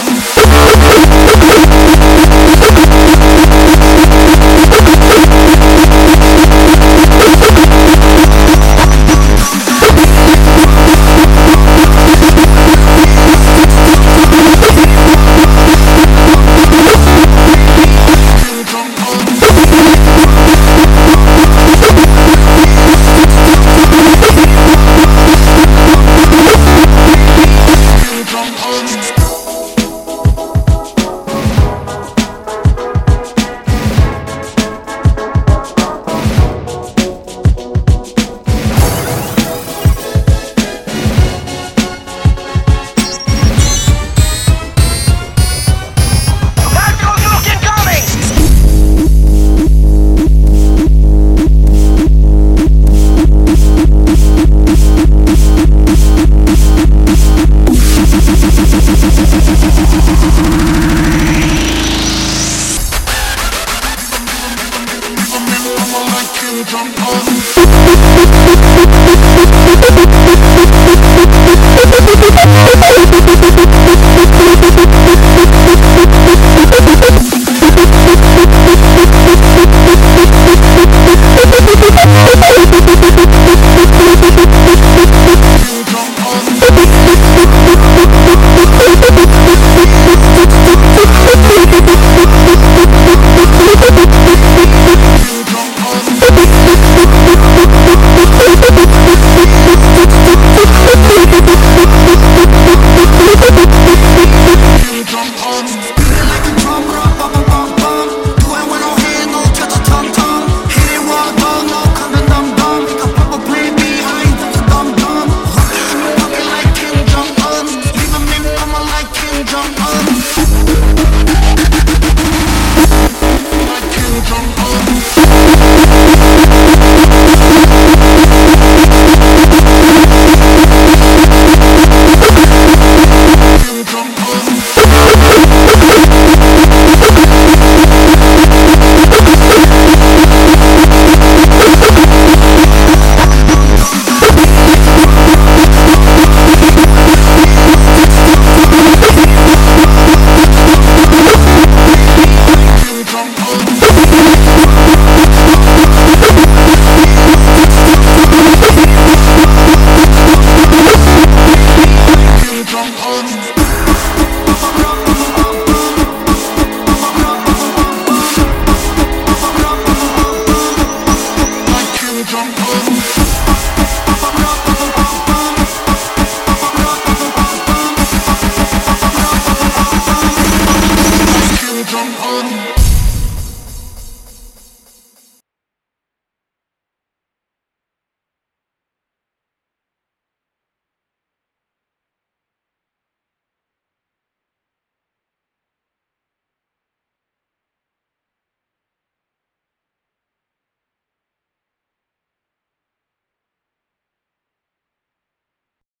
Thank you. you jump on. Kim jump up. Bye.